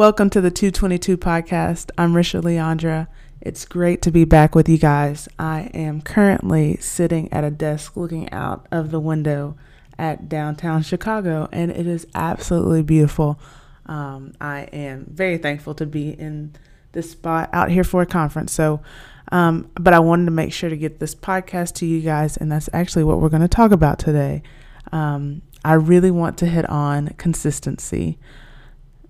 Welcome to the 222 podcast. I'm Risha Leondra. It's great to be back with you guys. I am currently sitting at a desk looking out of the window at downtown Chicago, and it is absolutely beautiful. Um, I am very thankful to be in this spot out here for a conference. So, um, but I wanted to make sure to get this podcast to you guys, and that's actually what we're going to talk about today. Um, I really want to hit on consistency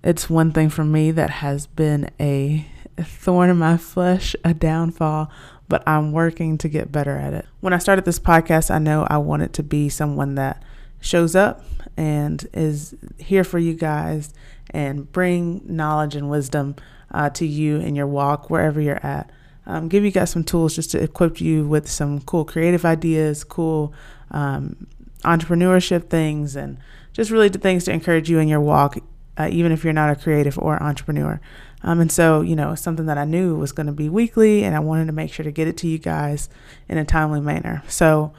it's one thing for me that has been a thorn in my flesh, a downfall, but I'm working to get better at it. When I started this podcast, I know I wanted to be someone that shows up and is here for you guys and bring knowledge and wisdom uh, to you in your walk wherever you're at. Um, give you guys some tools just to equip you with some cool creative ideas, cool um, entrepreneurship things, and just really things to encourage you in your walk uh, even if you're not a creative or entrepreneur. Um, and so, you know, something that I knew was going to be weekly, and I wanted to make sure to get it to you guys in a timely manner. So,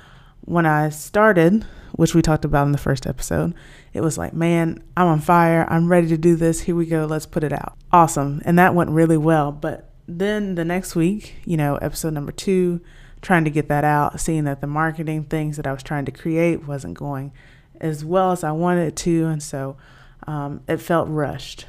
when I started, which we talked about in the first episode, it was like, man, I'm on fire. I'm ready to do this. Here we go. Let's put it out. Awesome. And that went really well. But then the next week, you know, episode number two, trying to get that out, seeing that the marketing things that I was trying to create wasn't going as well as I wanted it to. And so, um, it felt rushed.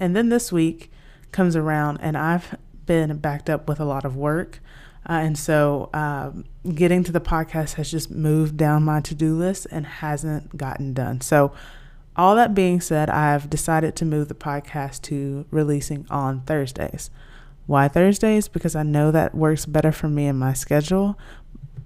And then this week comes around, and I've been backed up with a lot of work. Uh, and so um, getting to the podcast has just moved down my to do list and hasn't gotten done. So, all that being said, I've decided to move the podcast to releasing on Thursdays. Why Thursdays? Because I know that works better for me and my schedule.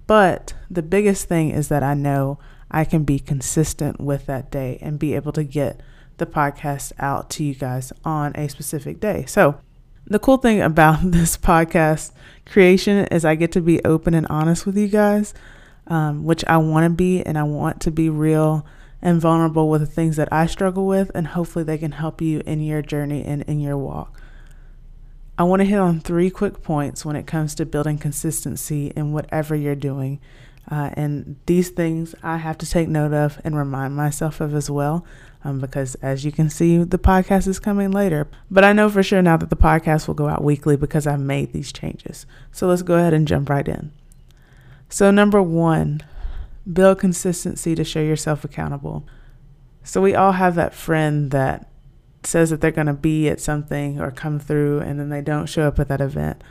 But the biggest thing is that I know I can be consistent with that day and be able to get the podcast out to you guys on a specific day. So, the cool thing about this podcast creation is I get to be open and honest with you guys, um, which I want to be, and I want to be real and vulnerable with the things that I struggle with, and hopefully they can help you in your journey and in your walk. I want to hit on three quick points when it comes to building consistency in whatever you're doing. Uh, and these things I have to take note of and remind myself of as well um, because as you can see, the podcast is coming later. But I know for sure now that the podcast will go out weekly because I've made these changes. So let's go ahead and jump right in. So, number one, build consistency to show yourself accountable. So, we all have that friend that says that they're going to be at something or come through and then they don't show up at that event.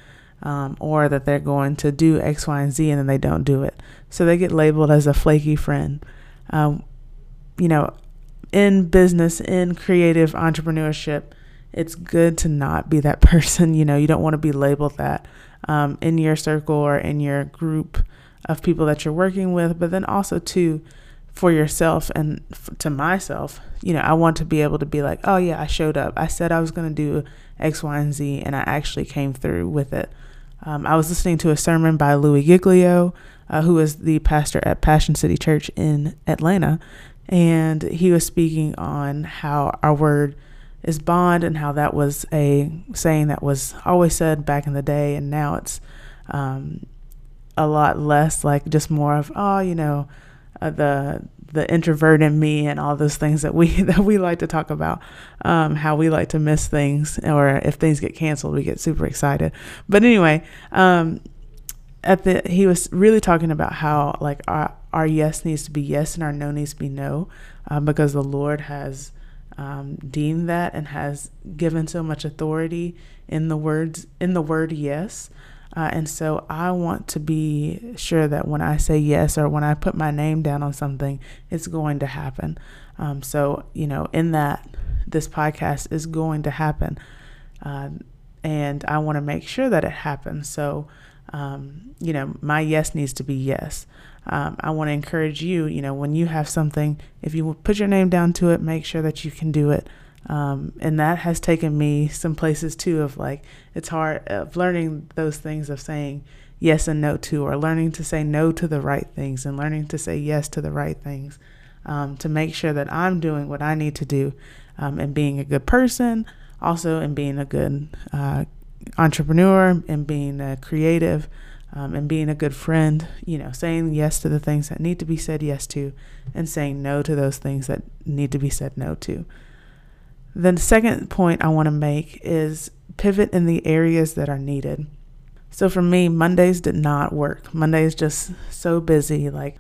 Um, or that they're going to do X, Y, and Z and then they don't do it. So they get labeled as a flaky friend. Um, you know, in business, in creative entrepreneurship, it's good to not be that person. You know, you don't want to be labeled that um, in your circle or in your group of people that you're working with, but then also, too, for yourself and f- to myself, you know, I want to be able to be like, oh, yeah, I showed up. I said I was going to do X, Y, and Z, and I actually came through with it. Um, I was listening to a sermon by Louis Giglio, uh, who is the pastor at Passion City Church in Atlanta and he was speaking on how our word is bond and how that was a saying that was always said back in the day. And now it's um, a lot less like just more of oh you know uh, the the introvert in me and all those things that we that we like to talk about um, how we like to miss things or if things get canceled we get super excited. But anyway um, at the he was really talking about how like our our yes needs to be yes and our no needs to be no um, because the Lord has um, deemed that and has given so much authority in the words in the word yes. Uh, and so I want to be sure that when I say yes or when I put my name down on something, it's going to happen. Um, so, you know, in that, this podcast is going to happen. Uh, and I want to make sure that it happens. So, um, you know, my yes needs to be yes. Um, I want to encourage you, you know, when you have something, if you put your name down to it, make sure that you can do it. Um, and that has taken me some places too of like, it's hard of learning those things of saying yes and no to, or learning to say no to the right things and learning to say yes to the right things um, to make sure that I'm doing what I need to do um, and being a good person, also in being a good uh, entrepreneur and being a creative um, and being a good friend, you know, saying yes to the things that need to be said yes to and saying no to those things that need to be said no to. The second point I want to make is pivot in the areas that are needed. So for me, Mondays did not work. Monday is just so busy. Like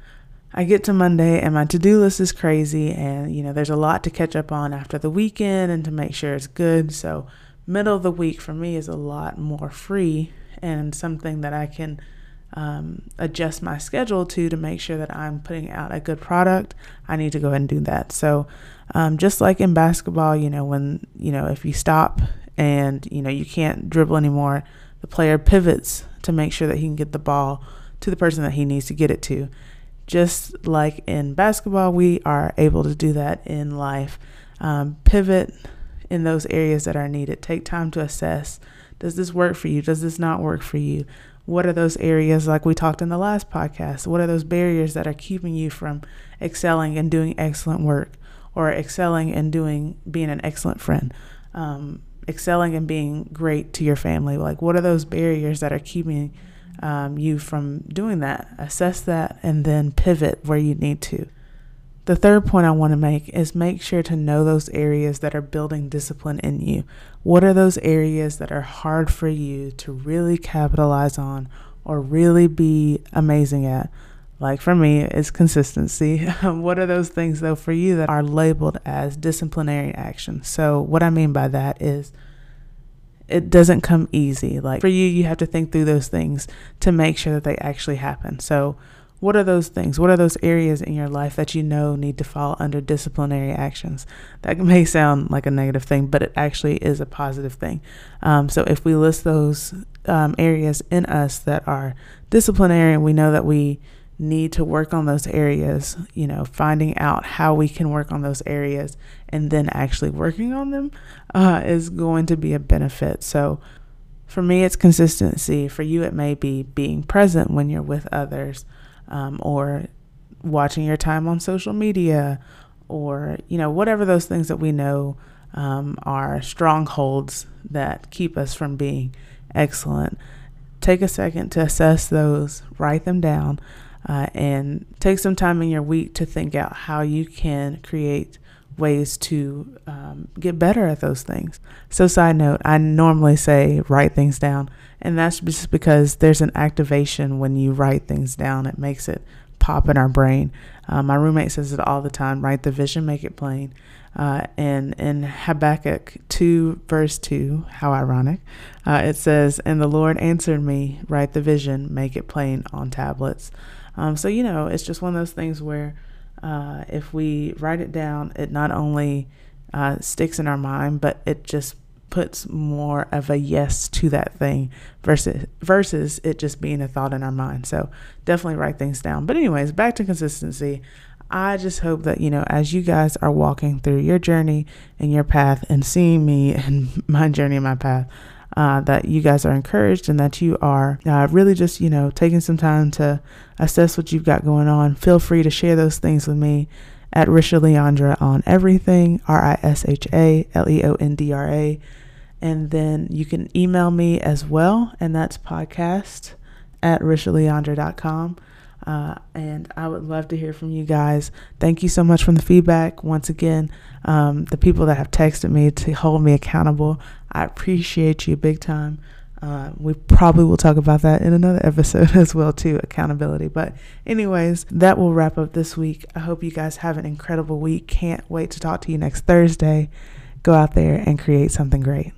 I get to Monday and my to do list is crazy, and you know, there's a lot to catch up on after the weekend and to make sure it's good. So, middle of the week for me is a lot more free and something that I can um, adjust my schedule to to make sure that I'm putting out a good product. I need to go ahead and do that. So, um, just like in basketball, you know, when, you know, if you stop and, you know, you can't dribble anymore, the player pivots to make sure that he can get the ball to the person that he needs to get it to. Just like in basketball, we are able to do that in life. Um, pivot in those areas that are needed. Take time to assess does this work for you? Does this not work for you? What are those areas, like we talked in the last podcast? What are those barriers that are keeping you from excelling and doing excellent work or excelling and doing, being an excellent friend? Um, excelling and being great to your family. Like, what are those barriers that are keeping um, you from doing that? Assess that and then pivot where you need to. The third point I want to make is make sure to know those areas that are building discipline in you. What are those areas that are hard for you to really capitalize on or really be amazing at? Like for me, it's consistency. what are those things, though, for you that are labeled as disciplinary action? So, what I mean by that is it doesn't come easy. Like for you, you have to think through those things to make sure that they actually happen. So, what are those things? What are those areas in your life that you know need to fall under disciplinary actions? That may sound like a negative thing, but it actually is a positive thing. Um, so if we list those um, areas in us that are disciplinary and we know that we need to work on those areas, you know, finding out how we can work on those areas and then actually working on them uh, is going to be a benefit. So for me, it's consistency. For you, it may be being present when you're with others um, or watching your time on social media or you know whatever those things that we know um, are strongholds that keep us from being excellent take a second to assess those write them down uh, and take some time in your week to think out how you can create ways to um, get better at those things. So, side note, I normally say write things down, and that's just because there's an activation when you write things down. It makes it pop in our brain. Uh, my roommate says it all the time write the vision, make it plain. Uh, and in Habakkuk 2, verse 2, how ironic, uh, it says, And the Lord answered me, write the vision, make it plain on tablets. Um, so, you know, it's just one of those things where uh, if we write it down, it not only uh, sticks in our mind, but it just puts more of a yes to that thing versus versus it just being a thought in our mind. So definitely write things down. But anyways, back to consistency. I just hope that you know as you guys are walking through your journey and your path and seeing me and my journey and my path, uh, that you guys are encouraged and that you are uh, really just, you know, taking some time to assess what you've got going on. Feel free to share those things with me at Risha Leondra on everything, R I S H A L E O N D R A. And then you can email me as well, and that's podcast at rishaleondra.com. Uh, and I would love to hear from you guys. Thank you so much for the feedback. Once again, um, the people that have texted me to hold me accountable, I appreciate you big time. Uh, we probably will talk about that in another episode as well too accountability but anyways that will wrap up this week i hope you guys have an incredible week can't wait to talk to you next thursday go out there and create something great